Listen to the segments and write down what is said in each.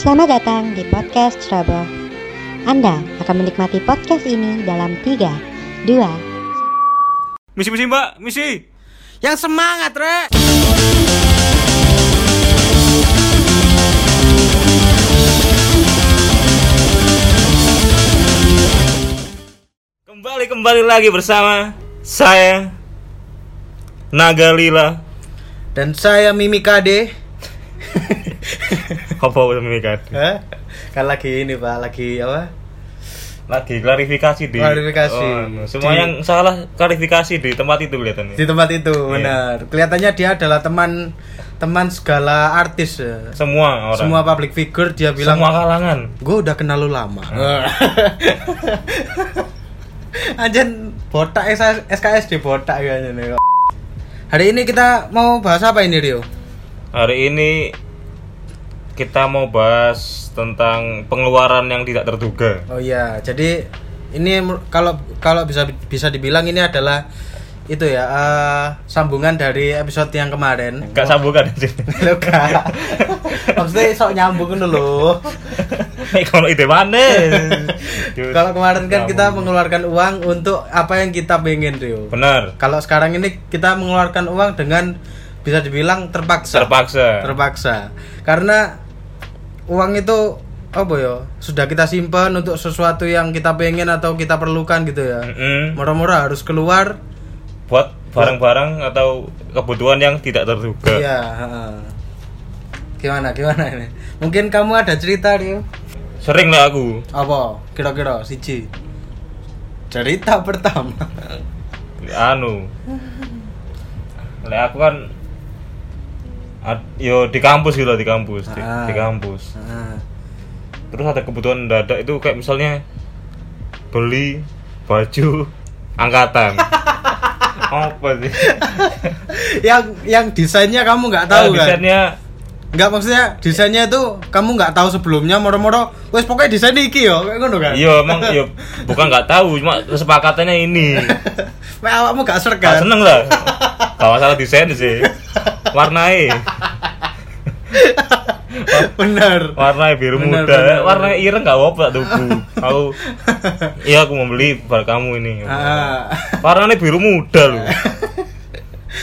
Selamat datang di podcast Trouble. Anda akan menikmati podcast ini dalam 3, 2, Misi misi mbak, misi. Yang semangat, Rek. Kembali kembali lagi bersama saya Nagalila. Dan saya Mimi Kade. Apa ini kan? Hah? Kan lagi ini, Pak, lagi apa? Lagi klarifikasi di. Klarifikasi. Oh, anu. semua Di- yang salah klarifikasi di tempat itu kelihatannya. Di tempat itu, Iya. benar. Kelihatannya dia adalah teman teman segala artis ya. Semua orang. Semua public figure dia bilang, Semua kalangan. "Gue udah kenal lu lama." Anjen botak S- SKSD botak kayaknya nih. Hari ini kita mau bahas apa ini, Rio? Hari ini kita mau bahas tentang pengeluaran yang tidak terduga. Oh iya, jadi ini kalau kalau bisa bisa dibilang ini adalah itu ya eh, sambungan dari episode yang kemarin. Gak sambungan sih. Lo gak. Maksudnya sok nyambung dulu. Nek kalau ide mana? Kalau kemarin kan kita mengeluarkan uang untuk apa yang kita pengen, Rio. Benar. Kalau sekarang ini kita mengeluarkan uang dengan bisa dibilang terpaksa. Terpaksa. Terpaksa. Karena uang itu apa ya? Sudah kita simpan untuk sesuatu yang kita pengen atau kita perlukan gitu ya. Murah-murah harus keluar. buat barang-barang atau kebutuhan yang tidak terduga. Iya. Gimana gimana ini? Mungkin kamu ada cerita, Rio? Sering lah aku. Apa? Kira-kira siji. Cerita pertama. Anu. Lek aku kan yo di kampus gitu loh, di kampus, di, Ah. di kampus. Heeh. Terus ada kebutuhan mendadak itu kayak misalnya beli baju angkatan. Apa sih? yang yang desainnya kamu nggak tahu Ah, kan? desainnya Nggak maksudnya desainnya itu kamu nggak tahu sebelumnya moro-moro wes pokoknya desain iki yo kayak ngono kan? Iya emang iya bukan nggak tahu cuma kesepakatannya ini. Mek awakmu gak ser Gak kan? seneng lah. Gak masalah desain sih. Warnai. Bener. Warnai biru Bener, muda. bener, Warna bener. ireng gak apa-apa tuku. Aku iya aku mau beli buat kamu ini. Ah. Warnanya biru muda loh.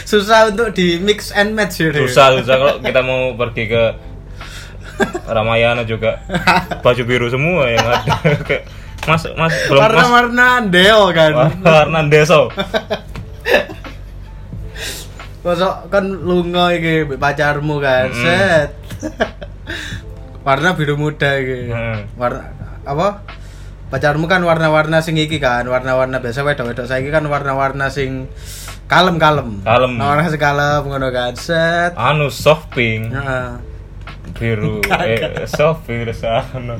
Susah untuk di mix and match ya. Rio. Susah susah kalau kita mau pergi ke Ramayana juga baju biru semua yang ada. Kayak, mas mas belum mas Warna-warna deo kan. warna deso. Masuk kan lunga iki pacarmu kan. Mm-mm. Set. warna biru muda iki. Mm. Warna apa? Pacarmu kan warna-warna sing iki kan, warna-warna biasa wedok-wedok saiki kan warna-warna sing kalem-kalem. Kalem. Nah, warna sing kalem ngono kan. Set. Anu soft pink. Heeh. biru eh, soft biru sana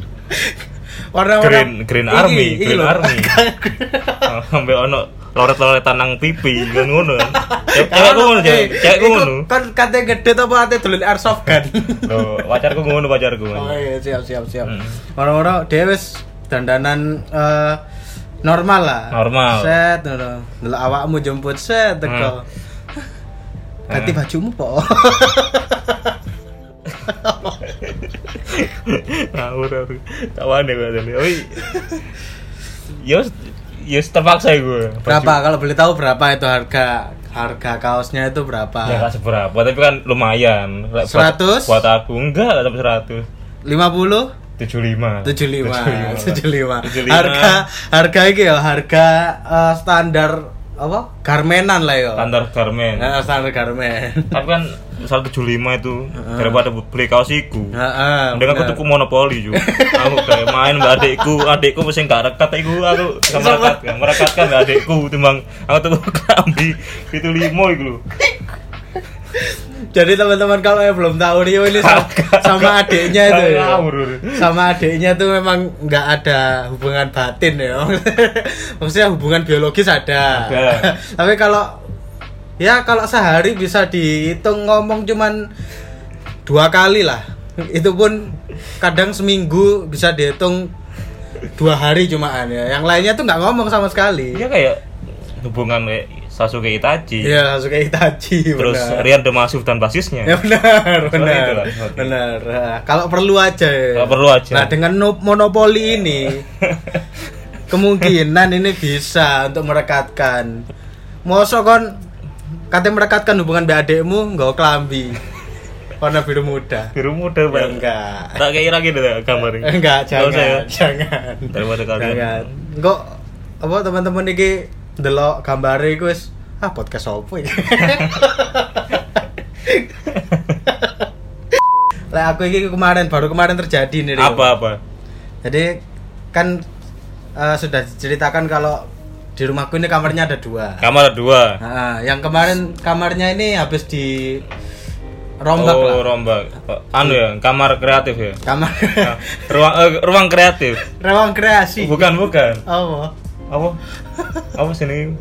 Warna-warna green green army iki green army sampai ono loret-loret tanang pipi kan ngono kan Cewek- cewekku ngono cewek iku ngono Kan kate gede apa ate dolen airsoft kan. Loh, pacarku ngono pacarku Oh iya, siap siap siap. Hmm. Orang-orang dia wis dandanan eh, normal lah. Normal. Set ngono. Delok awakmu jemput set teko. Ganti Hmm. bajumu po. ngawur aku kawan ya gue tadi oi yo yo terpaksa ya gue berapa kalau boleh tahu berapa itu harga harga kaosnya itu berapa? ya gak seberapa tapi kan lumayan Buat- 100? buat aku enggak gak sampai seratus 50 tujuh lima. 75 75 75. harga harga iki ya harga eh, standar apa? Garmenan lah ya. Standar garment Eh, standar garmen. Tapi kan misal 75 itu daripada beli kaos iku. Heeh. Mending aku tuku monopoli juga. aku kayak main mbak adikku, adikku mesti gak rekat iku aku gak merekat, gak merekat kan mbak adikku timbang aku tuku klambi itu limo iku. Jadi teman-teman kalau yang belum tahu Rio ini sama, sama adiknya itu ya. Sama adiknya tuh memang nggak ada hubungan batin ya. Maksudnya hubungan biologis ada. Ada. Tapi kalau ya kalau sehari bisa dihitung ngomong cuman dua kali lah. Itu pun kadang seminggu bisa dihitung dua hari cumaan ya. Yang lainnya tuh nggak ngomong sama sekali. Iya kayak hubungan kayak Sasuke Itachi Iya, Sasuke Itachi. terus benar. Rian Demasuf dan basisnya Ya benar, benar. Benar. Kalau perlu aja. ya. Kalau perlu aja. Nah, dengan no- monopoli ini kemungkinan ini bisa untuk merekatkan. Mosok kon katanya merekatkan hubungan mbak adekmu nggak kelambi. Warna biru muda. biru muda Ya, Bang. enggak. tak kira gitu deh gambarnya Enggak, jangan. usah ya. Jangan. Daripada kalian. Jangan. Kok apa teman-teman iki delok gambare iku wis ah podcast opo iki. Lah aku iki kemarin baru kemarin terjadi nih. Rio. apa apa Jadi kan eh, sudah diceritakan kalau di rumahku ini kamarnya ada dua. kamar dua Nah, yang kemarin kamarnya ini habis di rombak oh lah. rombak Oh, anu ya kamar kreatif ya Kamar Nah, ruang eh, ruang kreatif ruang kreasi. bukan bukan Oh. Apa apa sini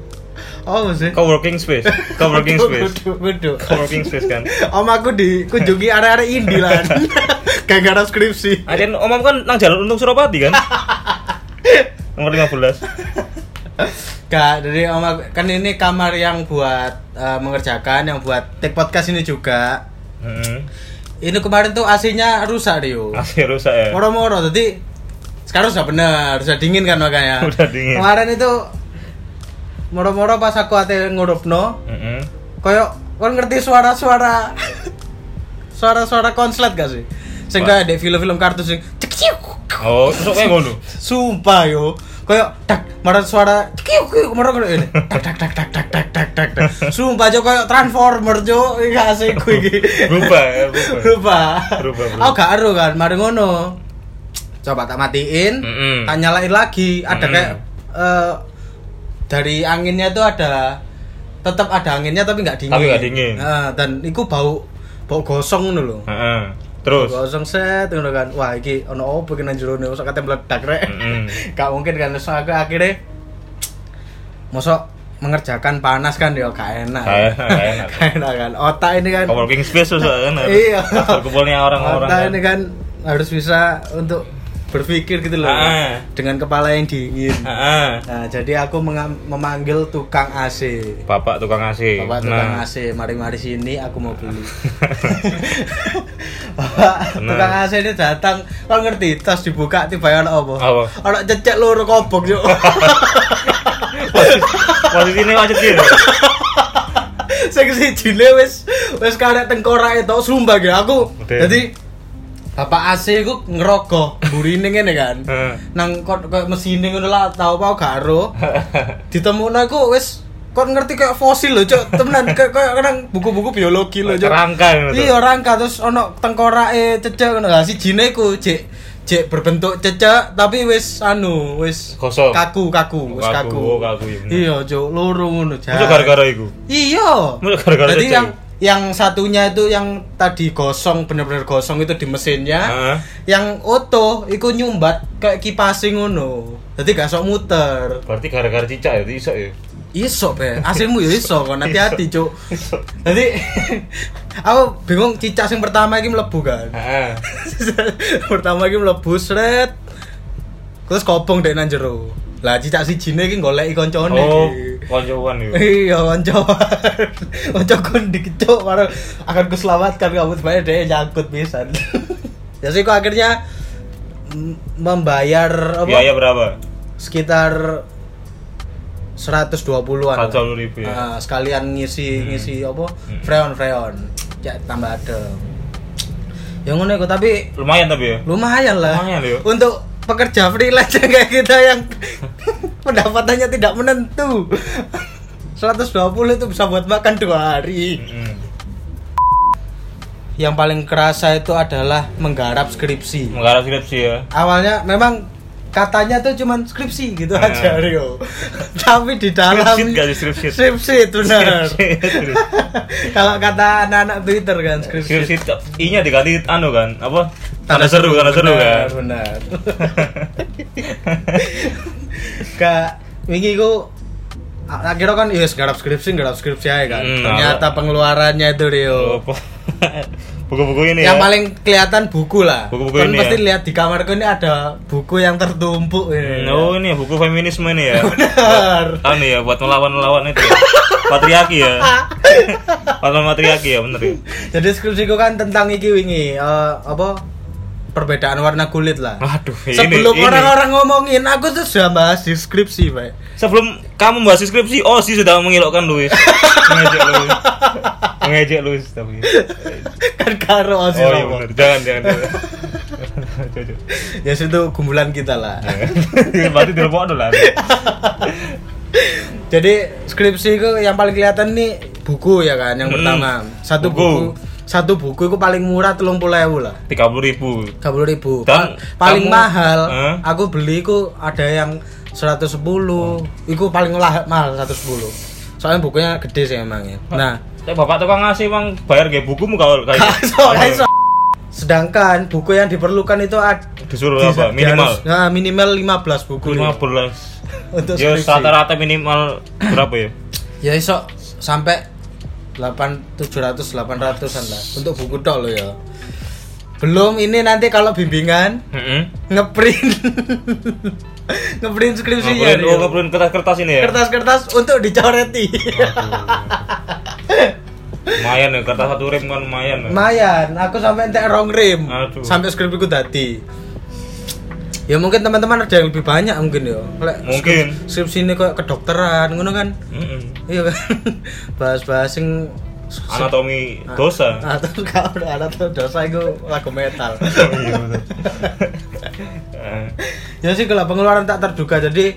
Oh, sih. co-working space co-working space co-working space kan Om aku dikunjungi area-area indie lah. Gak ada skripsi. Aden omam kan nang jalan untuk Suropati kan nomor 15 Gak, jadi om aku, kan ini kamar yang buat eh, mengerjakan, yang buat take podcast ini juga. hmm. Ini kemarin tuh AC-nya rusak Rio. masih rusak ya Moro-moro, jadi sekarang sudah benar, sudah dingin kan makanya. Udah dingin. Kemarin itu moro-moro pas aku ate ngurupno, Mm-mm. koyo kon ngerti suara-suara suara-suara konslet gak sih? Sehingga ada film-film kartun sing oh terus kayak ngono Sumpah yo. Kayak tak marah suara kiuk kiuk marah ini. Tak tak tak tak tak tak tak tak. tak. Sumpah jo kayak transformer jo iki. ya berubah Berubah. Berubah, berubah. Aku gak aru kan, mari ngono. Coba tak matiin, Mm-mm. tak nyalain lagi. Ada Mm-mm. kayak eh, dari anginnya itu ada tetap ada anginnya tapi nggak dingin. Tapi nggak dingin. Nah, dan itu bau bau gosong lho. Heeh. terus Gosong set ngono kan. Wah, iki ono opo nang jero ne, mosok kate meledak rek. Mm-mm. Gak mungkin kan terus aku akhirnya mosok mengerjakan panas kan ya gak enak. Gak enak, gak kan. Otak ini kan co-working space susah kan Iya. berkumpulnya orang-orang Otak kan. ini kan harus bisa untuk berpikir gitu loh. Ah. Dengan kepala yang dingin. Heeh. Nah, jadi aku memanggil tukang AC. bapak tukang AC Bapak tukang Nah. AC, mari-mari sini aku mau beli. Bapak Nah. tukang AC ini datang, kau ngerti tas dibuka tiba ono apa? Apa? Ono cecek loro kobok yuk. posisi ini macet gitu Sing sijine wis wis karek tengkorak itu sumpah ya aku. Jadi Bapak AC ku ngerogoh burine ngene kan. Nang kok kayak mesine ngono lah tau apa gak ero. Ditemukno iku wis kon ngerti kayak fosil loh, Cuk. Temenan kayak kayak nang buku-buku biologi loh, ngono tuh. Iya, rangka terus ono tengkorake cecek ngono. Lah sijine ku jek jek berbentuk cecek tapi wis anu, wis Kosong. kaku kaku, wis Kaku, kaku. kaku, iya. Iya, Cuk, loro ngono. Masa gara-gara iku Iya. Gara-gara cecek? yang yang satunya itu yang tadi gosong bener-bener gosong itu di mesinnya. Heeh. Yang oto iku nyumbat kayak kipas ngono. Jadi gak sok muter. berarti gara-gara cicak ya iso ya Iso be, aslimu ya iso kon hati-hati, Cuk. Jadi aku bingung cicak sing pertama iki mlebu kan. Heeh. pertama iki mlebu sret. Terus kopong dek nang jero. Lah cicak sijine iki goleki koncone oh. Koncoan yo Iya, koncoan. Koncoku dikecuk baru akan kuselamatkan kamu supaya dia nyangkut pisan. Jadi kok akhirnya membayar apa? biaya berapa Sekitar 120-an. 120 ribu ya Ah, sekalian ngisi Hmm. ngisi apa? Hmm. Freon freon. Ya tambah adem. Ya ngono iku tapi lumayan tapi ya lumayan lah. Lumayan. Untuk pekerja freelance kayak kita yang pendapatannya tidak menentu. 120 itu bisa buat makan dua hari. Yang paling kerasa itu adalah menggarap skripsi. menggarap skripsi ya Awalnya memang katanya tuh cuman skripsi gitu Nah. aja Rio. Tapi di dalam Skripsi skripsi benar. Kalau kata anak-anak Twitter kan skripsi. skripsi i nya diganti anu kan apa tanda seru tanda seru kan Benar. Kak wingi ku akhirnya kan iya garap skripsi garap skripsi aja kan. Hmm, Ternyata pengeluarannya itu Rio. Oh, buku-buku ini yang ya. paling kelihatan buku lah. Buku-buku kan ini pasti ya. lihat di kamarku ini ada buku yang tertumpuk ini. Hmm, Oh ini ya buku feminisme ini ya. Benar. Anu ya buat melawan-melawan itu ya. Patriarki ya. Melawan patriarki ya bener ya. Jadi skripsiku kan tentang iki wingi eh, apa perbedaan warna kulit lah. Aduh, ini, Sebelum orang-orang ngomongin, aku tuh sudah bahas di skripsi, Pak. Sebelum kamu bahas skripsi, oh sih sudah mengilokkan Luis. Mengejek Luis. Mengejek Luis tapi. kan karo Oh Osi iya benar. Jangan jangan. jangan. Ya situ gumbulan kita lah. Berarti di rumah lah. Jadi skripsi itu yang paling kelihatan nih buku ya kan yang Hmm, pertama. Satu buku. buku. Satu buku itu paling murah telung puluh lah. Tiga puluh ribu. Tiga ribu. Dan Pa- paling kamu- mahal Hah? aku beli itu ada yang 110 Itu paling lah, mahal 110 Soalnya bukunya gede sih emang ya. Nah, Tapi bapak tukang ngasih bang bayar kayak bukumu kau kayak. Kaiso, kaiso. Sedangkan buku yang diperlukan itu ad, Disuruh di- apa? Minimal. diharus- nah, minimal 15 buku. Lima belas. Untuk Ya rata-rata minimal berapa ya? Ya iso sampai 8 700 800-an lah untuk buku tok lo ya. Belum ini nanti kalau bimbingan ngeprint ngeprint skripsinya Ngeprint, oh ngeprint kertas-kertas ini ya. kertas-kertas untuk dicoreti Lumayan ya kertas satu rim kan lumayan. ya. lumayan aku sampai entek rong rim Aduh. sampai skripsiku tadi ya mungkin teman-teman ada yang lebih banyak mungkin ya. Lek Mungkin. skripsi ini kayak kedokteran ngono kan? Iya kan? Bahas-bahas yang Anatomi dosa. atau kalau udah ada tuh dosa itu lagu metal. Iya betul. Eh, ya sih kalau pengeluaran tak terduga. Jadi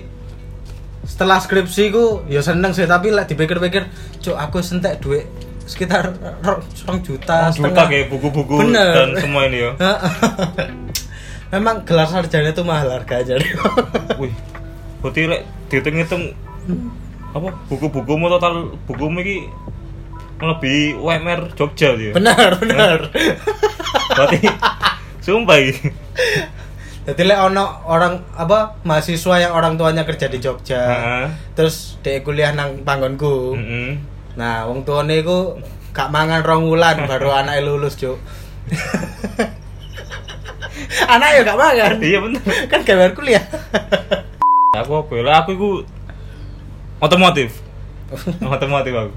setelah skripsi ku ya seneng sih. Tapi lah dipikir-pikir cuk aku sentek duit sekitar rong juta Juta kayak buku-buku dan semua ini ya. Memang gelar sarjana itu mahal harganya Wih. Berarti lek dihitung-hitung apa buku-bukumu total bukumu iki melebihi UMR Jogja dia. benar benar Berarti sumpah iki. jadi lek ono orang apa mahasiswa yang orang tuanya kerja di Jogja Heeh. terus dia kuliah nang panggonku Heeh. nah wong tuane iku gak mangan rong wulan baru anaknya lulus cuk anak ya gak mangan Iya bener. kan gambar kuliah Aku apa ya? Aku iku otomotif. Otomotif aku.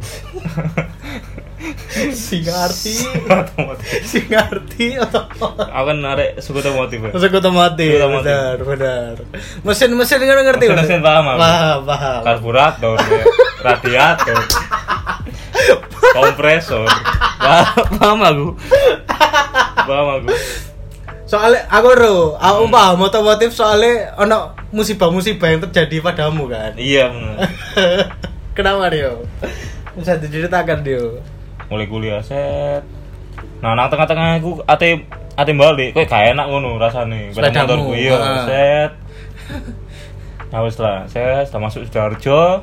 si ngerti otomotif. si ngerti atau Aku kan arek suku otomotif. ya. Masuk otomotif, Otomotif. benar, benar. Mesin-mesin kan ngerti Mesin- mesin paham aku. Paham, paham. Karburator, ya. radiator, kompresor. Paham aku. Paham aku. Soalnya aku ro, aku paham otomotif soalnya ono musibah-musibah yang terjadi padamu kan. Iya. Kenapa Rio? Bisa diceritakan Rio. Mulai kuliah set. Nah, nang tengah-tengah aku ate ate balik, kok gak enak ngono rasane. Sepeda motorku iya, set. Nah, wis lah, set sudah masuk Sidoarjo.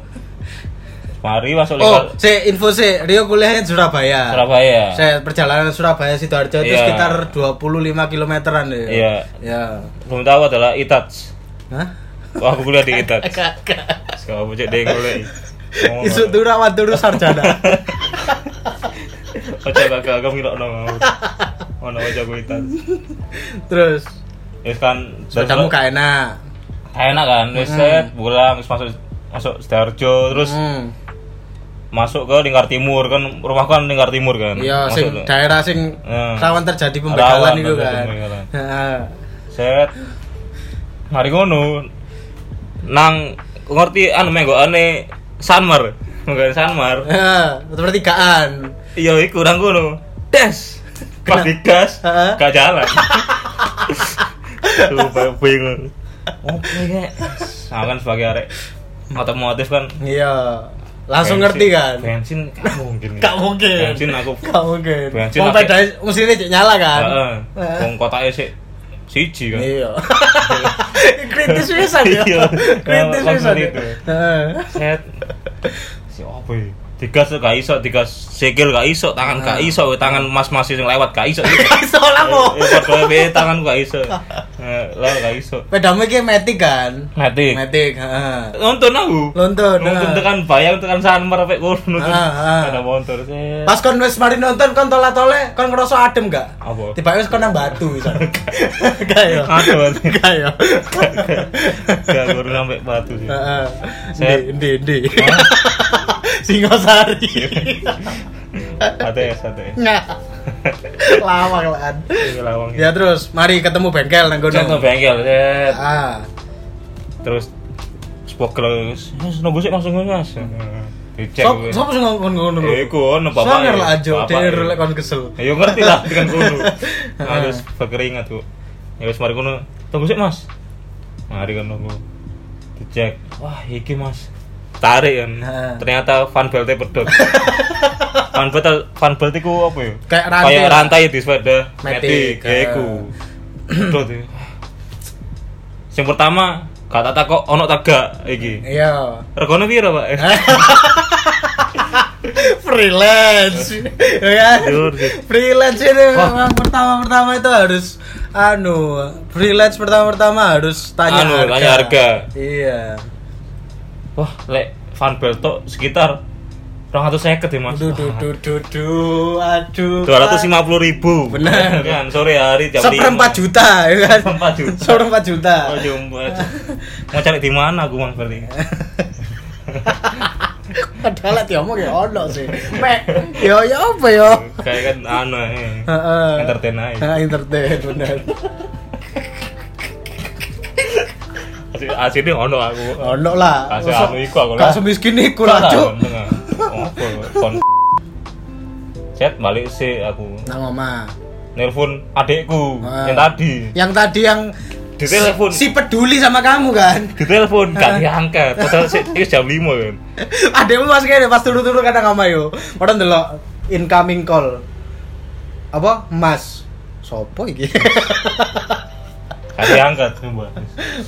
Mari masuk Oh, legal si info si Rio kuliahnya di Surabaya. Surabaya. Saya perjalanan Surabaya Sidoarjo itu Iya. sekitar 25 kilometeran ya. Iya. Ya. Belum tahu adalah Itats. Hah? Wah, aku kuliah di Itats. Kakak. Sekarang aku cek deh. Ngomong, Isu turawat dulu sarjana. Ojo kakak kamu ngilok no. Ono ojo aku Itats. Terus Wis kan sepedamu gak enak. enak kan, wis set pulang wis masuk masuk Sidoarjo terus Hmm. Masuk ke Lingkar Timur kan rumahku kan Lingkar Timur kan. Iya, sing ke- daerah sing Hmm. rawan terjadi pembegalan itu kan. set. Hari ngono. Nang ngerti anu menggokane Sanmar? Menggokane Sanmar. Heeh, pertigaan. iya iku nang ngono des! Pas digas gak jalan. Tuh bingung. Oke nah kan sebagai arek otomotif kan. Iya. Langsung ngerti kan? bensin gak mungkin Gak mungkin. bensin aku Gak mungkin. Bensin akeh. peda mesinnya cek nyala kan? heeh Heeh. wong kotake sik siji kan Iya. Kritis pisan ya. Iya. Kritis pisan. ya. Heeh. set si apa ya digas gak iso digas sikil gak iso tangan gak iso tangan mas mas yang lewat gak iso Iso lah. Eh, padha wae tangan gak iso nah Eh, Lah gak iso. Pedamu iki metik kan? Mati. Metik, heeh. Nonton aku. Nonton, Nonton nah. tekan bayang tekan sanmer kono. Ah, ah. Ada motor. Pas kon wis mari nonton kon tola-tole kon ngerasa adem gak? Apa? Tiba wis kon nang batu bisa. Gak ya. Berarti. Gak ya. Gak baru sampai batu sih. Heeh. Ndi ndi ndi. Singosari. ATS ATS. Nggak. Lawang lah. Ini lawang. Ya terus mari ketemu bengkel nang Set kono. ke bengkel, set. Ah. Terus spokel wis nunggu sih langsung mas. Dicek. Sop sop sing ngomong ngono lho. Eh, iku ono bapak. Sangar lah aja, dhewe lek kon kesel. Ayo ngerti lah dengan kuno. Ah. Harus berkeringat tuh. Ya wis mari kuno. Tunggu sih Mas. Mari kan nunggu. Dicek. Wah, iki Mas. Tarik kan. Ternyata fan beltnya pedot. fan belt fan belt iku apa ya? Kayak rantai Kayak rantai di sepeda. Ya ah. iku. Pedot ya. Yang pertama, kata tak kok ono tagak iki. Iya. Regane piro, Pak? freelance ya kan freelance ini memang pertama-pertama itu harus anu freelance pertama-perama harus tanya Anu, harga. tanya harga. iya Wah, lek fan belt tok sekitar 250 ya, Mas. duh duh duh duh duh aduh dua ratus lima puluh ribu Bener. kan sore hari jam seperempat juta ya kan Seperempat juta. seperempat juta oh jumbo mau cari di mana aku mang berarti padahal lah diomong ya ono sih mek yo ya apa yo kayak kan anu eh. Heeh. entertain aja entertain bener asli ono aku. Ono lah. Kasih Masa- anu iku aku lah. gak semiskin iku lah cuk. apa kon? Set balik sih aku. Nang omah. Nelpon adekku Ah. yang tadi. Yang tadi yang Di telepon. si peduli sama kamu kan? Di telepon gak diangkat. Padahal itu jam 5 kan? Ademu mas kene pas turu-turu kadang sama yo padahal ndelok incoming call. Apa? Mas. Sopo iki gak diangkat sumpah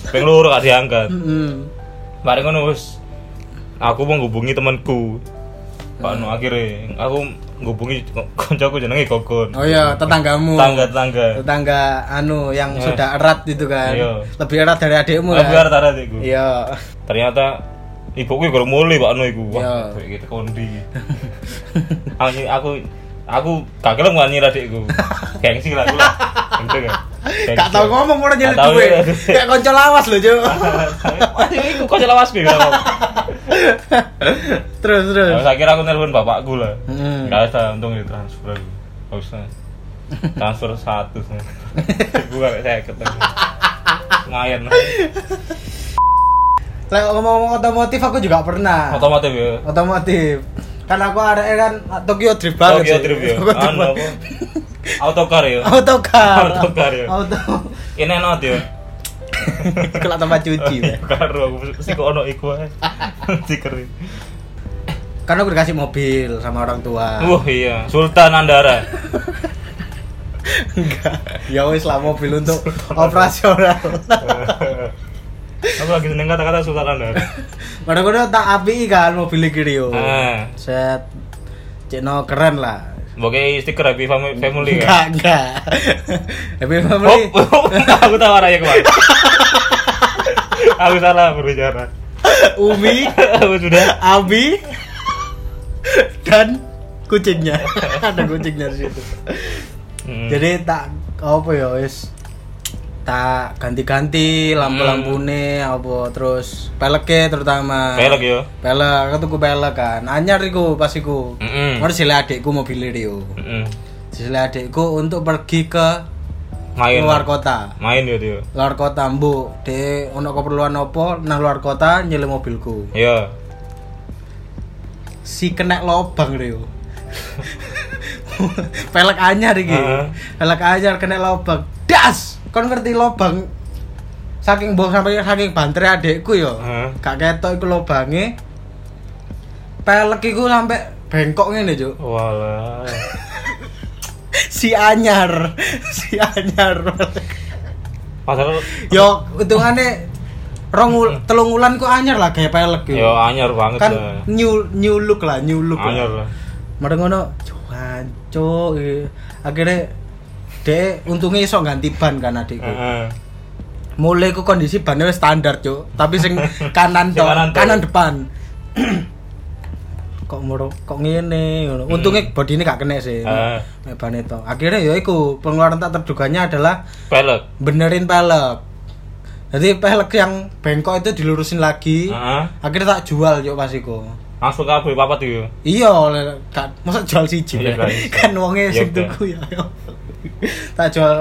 pengen loro gak diangkat Mm-mm. Mari ngono wis aku mau ngubungi temanku. Pak no akhirnya aku ngubungi koncoku jenenge Gogon. oh iya tetanggamu Tangga-tangga. tetangga anu yang Iya. sudah erat itu kan Iya. lebih erat dari adikmu Aku kan biar tarat iku. iya Ternyata ibuku gak mulai Pak no iku. Iya. Wah, kayak gitu kondi. aku aku aku gak gelem gak nyira adikku. Gengsi lah aku lah. Gitu kan. Gengsi. gak tau ngomong orang nyelip Gak duit iya. kayak konco lawas loh Jo Iku kok lawas piye. terus terus Ya, saya kira aku nelpon bapakku lah. Mm. Enggak ada, untung di transfer lah. Transfer satu. Gue gak saya ketemu. Lumayan lah. Lah ngomong-ngomong otomotif aku juga pernah Otomotif ya. otomotif kan aku ada kan Tokyo Drift banget Tokyo. Drift ya. Autocar ya. Autocar. Autocar ya. Auto. Ini not ya. Kelak tempat cuci. Karo aku sih kok ono iku ae. Stiker. Kan aku dikasih mobil sama orang tua. Wah iya, Sultan Andara. Enggak. Ya wis lah mobil untuk operasional. Aku lagi seneng kata-kata Andara. Padahal udah tak api kan mobil Rio. Ah. Set Cino keren lah. Sebagai stiker Happy Family, family Enggak, kan. enggak. Happy Oh, family. aku tahu arahnya ke mana. aku salah berbicara. Umi, aku sudah. Abi, dan kucingnya. Ada kucingnya di situ. Hmm. Jadi tak apa ya wis tak ganti-ganti lampu-lampune apa terus peleknya terutama pelek yo. pelek aku tuku pelek kan anyar iku pas iku Mm-mm. Ngono sile adikku mobil Rio Mm-mm. sile adikku untuk pergi ke Main. luar kota Main yo dia. luar kota mbu de ono keperluan apa nang luar kota nyele mobilku Iya. si kena lobang Rio pelek anyar iki Heeh. pelek anyar kena lobang das kon ngerti lobang saking mbok sampai saking bantere adekku yo Heeh. gak ketok iku lobange pelek iku sampai bengkok ngene Cuk. Walah. si anyar si anyar Padahal yo hitungane rong telung wulan kok anyar lah kayak pelek yo yo anyar banget kan lah. new new look lah new look Anyar lah lah. Mari ngono, cuanco akhirnya dek untungnya iso ganti ban kan adikku. Heeh. mulai ku kondisi bannya standar cuk. Tapi sing kanan toh kanan kanan, depan. Kok moro kok ngene ngono. Untungnya body ini gak kena sih. Nek ban itu akhirnya ya iku pengeluaran tak terduganya adalah pelek. benerin pelek. Jadi pelek yang bengkok itu dilurusin lagi. Heeh. akhirnya tak jual yuk pas iku. Langsung kabeh papat iki iya gak masa jual siji Iya, iso. kan wonge sing Iya, tuku ya tak jual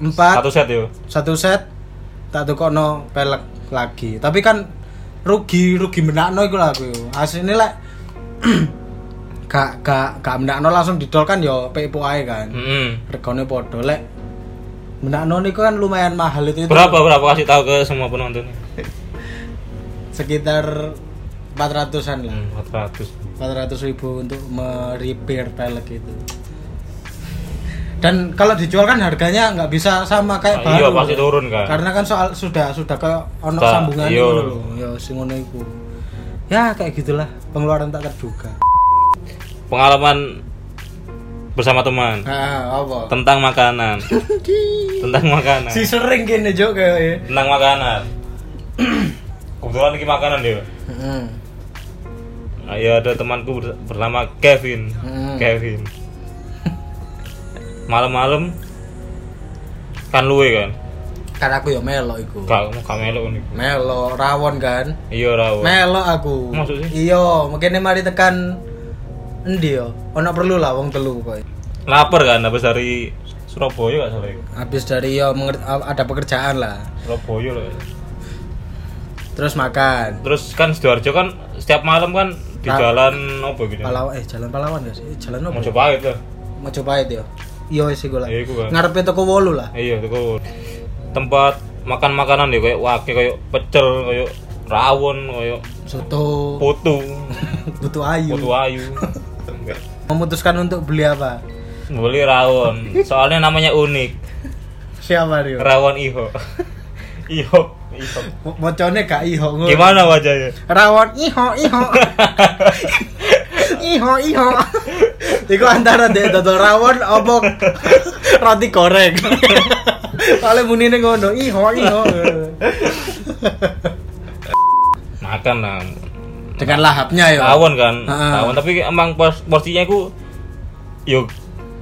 empat. Satu set yo. Satu set tak tukokno pelek lagi. Tapi kan rugi rugi menakno iku lah aku asline lek gak gak gak menakno langsung didol kan yo pepo ae kan. Heeh. regane padha. Lek menakno niku kan lumayan mahal itu, itu berapa berapa? Kasih tahu ke semua penonton sekitar 400-an lah. Hmm, 400 400 ribu untuk merepair pelek itu dan kalau dijual kan harganya nggak bisa sama kayak Ah, iya, baru pasti turun kan. karena kan soal sudah sudah ke ono Sudah, sambungan iya. loh ya sing ngono iku. Ya kayak gitulah. Pengeluaran tak terduga. Pengalaman bersama teman. Nah apa? Tentang makanan. Tentang makanan. Si sering gini kayak ya. Tentang makanan. Kebetulan ini makanan dia Heeh. nah, ya ada temanku ber- bernama Kevin. Hmm. Kevin malam-malam kan luwe kan? Kan aku ya melo iku. Gak gak melok nih melo rawon kan? Iya rawo melo aku. Maksud sih? iya mungkin mari tekan endi yo? Ono perlu lah wong telu kok lapar kan habis dari Surabaya gak salah habis dari yo ada pekerjaan lah. Surabaya loh. Terus makan. Terus kan sidoarjo kan setiap malam kan di jalan apa gitu? Palawan eh jalan Palawan ya sih? Jalan apa? Mojopahit lah Mojopahit ya iya sih gue lah. Iya, ngarepe toko wolu lah. Iya itu kok tempat makan makanan deh kayak wake kayak pecel kayak rawon kayak soto. putu. Butuh ayu. Putu ayu. Memutuskan untuk beli apa? Beli rawon. Soalnya namanya unik. Siapa Rio? Rawon iho. Iho. Iho. Mocone gak iho gimana wajahnya? Rawon iho iho. Iho iho Iku antara dek dodol rawon apa roti goreng. Soalnya munine ngono, iho iho. makan lah Dengan lahapnya ya. rawon kan rawon tapi emang pos porsinya ku yo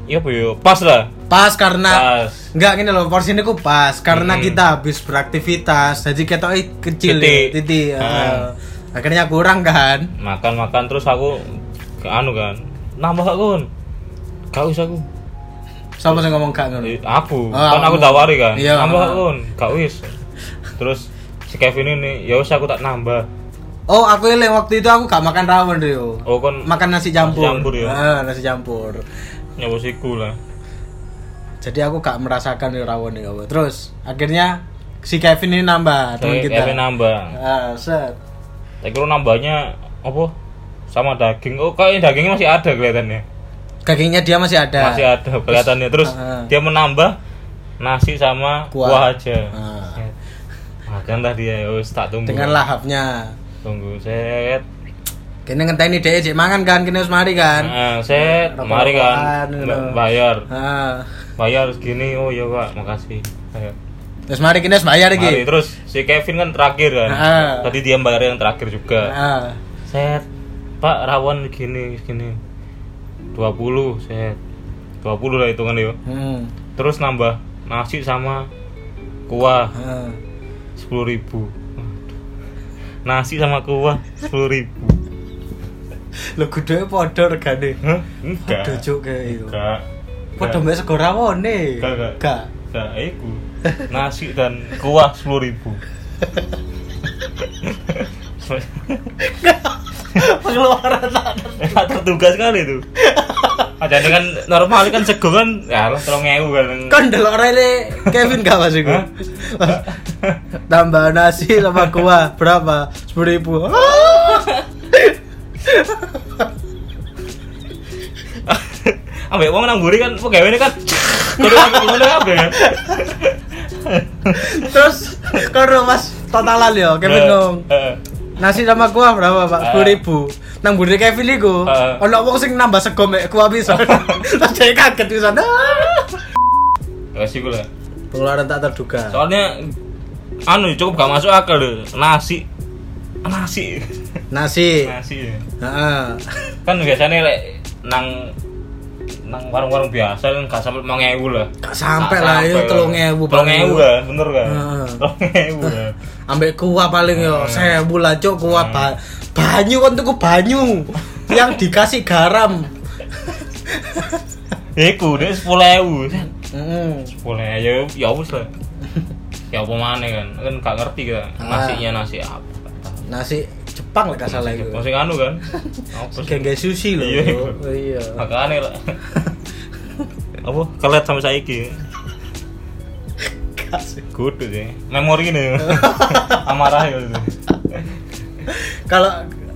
yo apa yo pas lah Pas karena pas Enggak gini loh, porsi ini ku pas karena Hmm. kita habis beraktivitas, jadi kita eh, kecil Titik. ya, titik. Hmm. eh. akhirnya kurang kan? makan makan terus aku ke anu kan nambah gak kun gak usah aku Siapa sih ngomong gak ngono? Eh, aku Oh, kan aku tawari kan Iya. nambah gak kun gak wis terus si Kevin ini ya usah aku tak nambah Oh, aku eling waktu itu aku gak makan rawon Rio. oh kan Makan nasi campur. Nasi campur, ya? Ah, nasi campur. nyawa siku lah Jadi aku gak merasakan rawon kawan. Terus akhirnya si Kevin ini nambah teman Kayak kita. Kevin nambah Ah, set. saya kira nambahnya apa sama daging oh kayaknya dagingnya masih ada kelihatannya Dagingnya dia masih ada. masih ada kelihatannya terus Ah. dia menambah nasi sama Kuah. kuah, aja Ah. makan lah dia ya wis tak tunggu Dengan lahapnya. tunggu set Kini ngenteni dhek cek mangan kan, kini harus mari kan. Nah, set mari kan bayar Ah. bayar segini oh iya pak makasih Ayo. Terus mari kini harus bayar Mari, iki. terus si Kevin kan terakhir kan Ah. tadi dia bayar yang terakhir juga Ah. set pak rawon gini gini 20 set 20 lah hitungan yo Hmm. terus nambah nasi sama kuah Ah. sepuluh ribu nasi sama kuah sepuluh ribu Lho gudhe padha regane. Hah? enggak Padha juk kayak itu. enggak Padha mbek sego rawone. Enggak, enggak. Gak. enggak iku nasi dan kuah sepuluh ribu Pengeluaran tak tak terduga sekali itu ada kan normal kan sego kan ya lah tolong ewu kan Kan delok rele Kevin gak mas iku? Hah? Tambah nasi sama kuah berapa? Sepuluh ribu. ambek wong nang mburi kan pegawene kan kudu ambek ngono kabeh kan Terus kalau pas totalan ya Kevin Nah, ngomong heeh. Nasi sama kuah berapa pak? Ah. Sepuluh ribu. Nang buri Kevin iku, Ah. ono wong sing nambah sego mek kuah bisa. Terus dia kaget bisa. Ya sih gue lah. Pengeluaran tak terduga. Soalnya anu cukup gak masuk akal lho nasi nasi nasi nasi ya. Heeh. kan biasanya lek nang nang warung-warung biasa kan gak sampai lima ngewu lah Gak sampai lah itu sampai telung ewu telung ewu kan bener kan telung ewu kan ambek kuah paling yo Hmm. sewu lah cok kuah ba- banyu kan tuku banyu. Yang dikasih garam. Iku deh sepuluh ewu. Sepuluh ya ya wis lah. Ya apa mana kan kan gak ngerti kan nasinya nasi apa. Nasi Jepang lah salah itu. Masih anu kan? Kayak sushi loh Iya, iya. Oh, iya makanya lah. Apa kelet sampai saiki kudu sih memori ini amarah ya itu kalau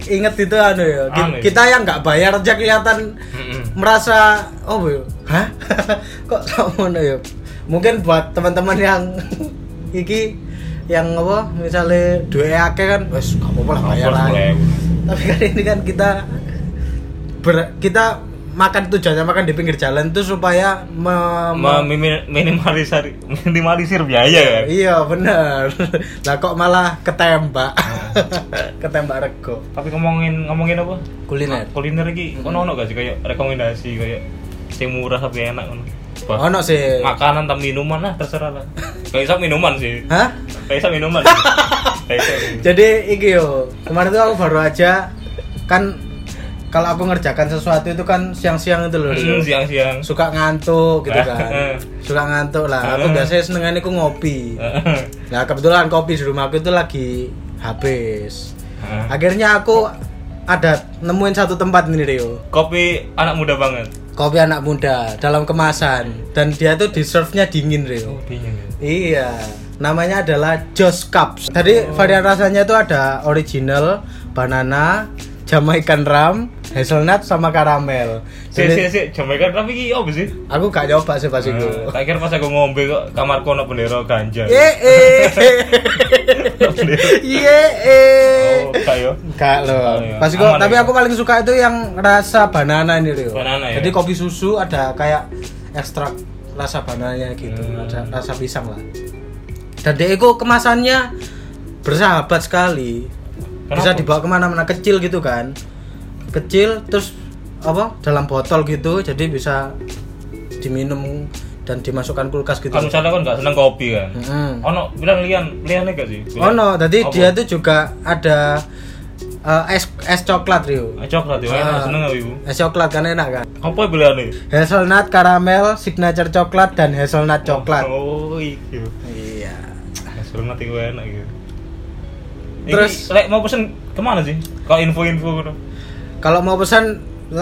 inget itu anu ya Anu ya. kita yang nggak bayar aja kelihatan Mm-mm. merasa oh bu hah kok sama ya mungkin buat teman-teman yang iki yang apa misalnya dua akeh kan wes gak apa-apa lah bayar. 10.000. tapi kan ini kan kita ber- kita makan tujuannya makan di pinggir jalan itu supaya me- me- minimalisir minimalisir biaya kan? Iya bener. Lah kok malah ketembak? Ketembak rego. Tapi ngomongin ngomongin apa? Kuliner. Kuliner iki ono ono gak sih? Kayak rekomendasi kayak sing murah tapi enak ngono. Bah, ono sih. makanan atau minuman lah terserah lah. Kayak minuman sih. Hah? Kayak minuman. Kayak jadi iki yo kemarin tuh aku baru aja kan kalau aku ngerjakan sesuatu itu kan siang-siang itu loh. Hmm, siang-siang. Suka ngantuk gitu kan. Suka ngantuk lah. Aku biasanya senengannya aku ngopi. Nah kebetulan kopi di rumah aku itu lagi habis. Akhirnya aku ada nemuin satu tempat nih Rio. Kopi anak muda banget. Kopi anak muda dalam kemasan. Dan dia tuh di serve-nya dingin Rio. Dingin Iya, namanya adalah Joss Cups. Tadi varian rasanya itu ada original, banana, Jamaican rum, hazelnut sama karamel. si si si Jamaican tapi iki apa sih aku gak nyoba sih pas itu. Eh, tak kira pas aku ngombe kok kamar kono bendera ganja Ye eh. Ye eh. oh kayo Kak lo. Oh, iya. Pas itu, Aman tapi ya? aku paling suka itu yang rasa banana ini Rio. Banana ya? Jadi kopi susu ada kayak ekstrak rasa banananya gitu, Hmm. rasa, rasa pisang lah. Dan itu kemasannya bersahabat sekali. Bisa dibawa ke mana-mana kecil gitu kan, kecil terus apa dalam botol gitu, jadi bisa diminum dan dimasukkan kulkas gitu. kan misalnya kan gak seneng kopi kan Mm-mm. ono bilang lian liannya gak sih Oh no, jadi Apa? dia tuh juga ada eh, es es coklat Rio. Ah, coklat ya enak Ah. seneng gak ibu Es coklat kan enak kan? apa pilihannya Hazelnut karamel, signature coklat dan hazelnut coklat. oh iya Iya. Hazelnut itu enak gitu Terus- Terus, lek mau pesen ke mana sih? Kalau info-info gitu. Kalau mau pesan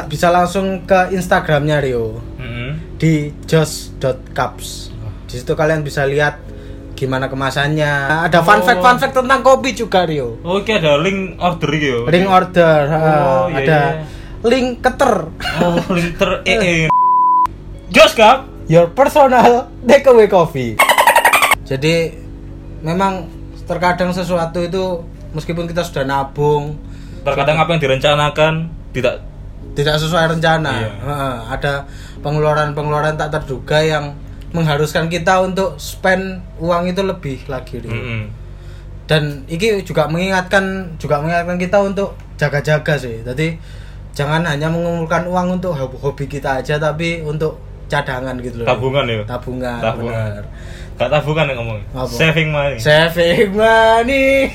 bisa langsung ke Instagramnya Rio Mm-hmm. di just.cups. Di situ kalian bisa lihat gimana kemasannya. Ada fun Oh. fact fun fact tentang kopi juga Rio. Oh, ini ada link order ya? Link order, Oh, iya, ada iya. link keter. Oh, link ter eh, eh. Jos kap? Your personal takeaway coffee. Jadi memang terkadang sesuatu itu meskipun kita sudah nabung Terkadang apa yang direncanakan tidak tidak sesuai rencana. Iya. Heeh, ada pengeluaran-pengeluaran tak terduga yang mengharuskan kita untuk spend uang itu lebih lagi. Rio. Mm-mm. Dan ini juga mengingatkan juga mengingatkan kita untuk jaga-jaga sih. Jadi jangan hanya mengumpulkan uang untuk hobi, hobi kita aja tapi untuk cadangan gitu loh. tabungan ya. Tabungan. Tabungan. benar. Gak tabungan yang ngomong. Apa? Saving money. Saving money.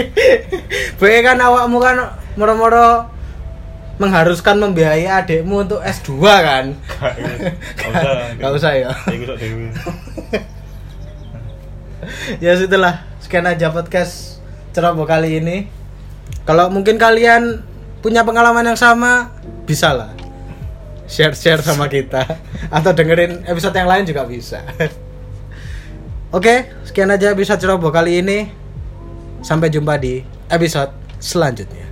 Bae kan awakmu kan moro-moro mengharuskan membiayai adikmu untuk S2 kan? Gak gak usah. Gak usah ya. Ya situlah. Sekian aja podcast ceroboh kali ini. Kalau mungkin kalian punya pengalaman yang sama, bisa lah share-share sama kita atau dengerin episode yang lain juga bisa. Oke, okay, sekian aja bisa ceroboh kali ini. Sampai jumpa di episode selanjutnya.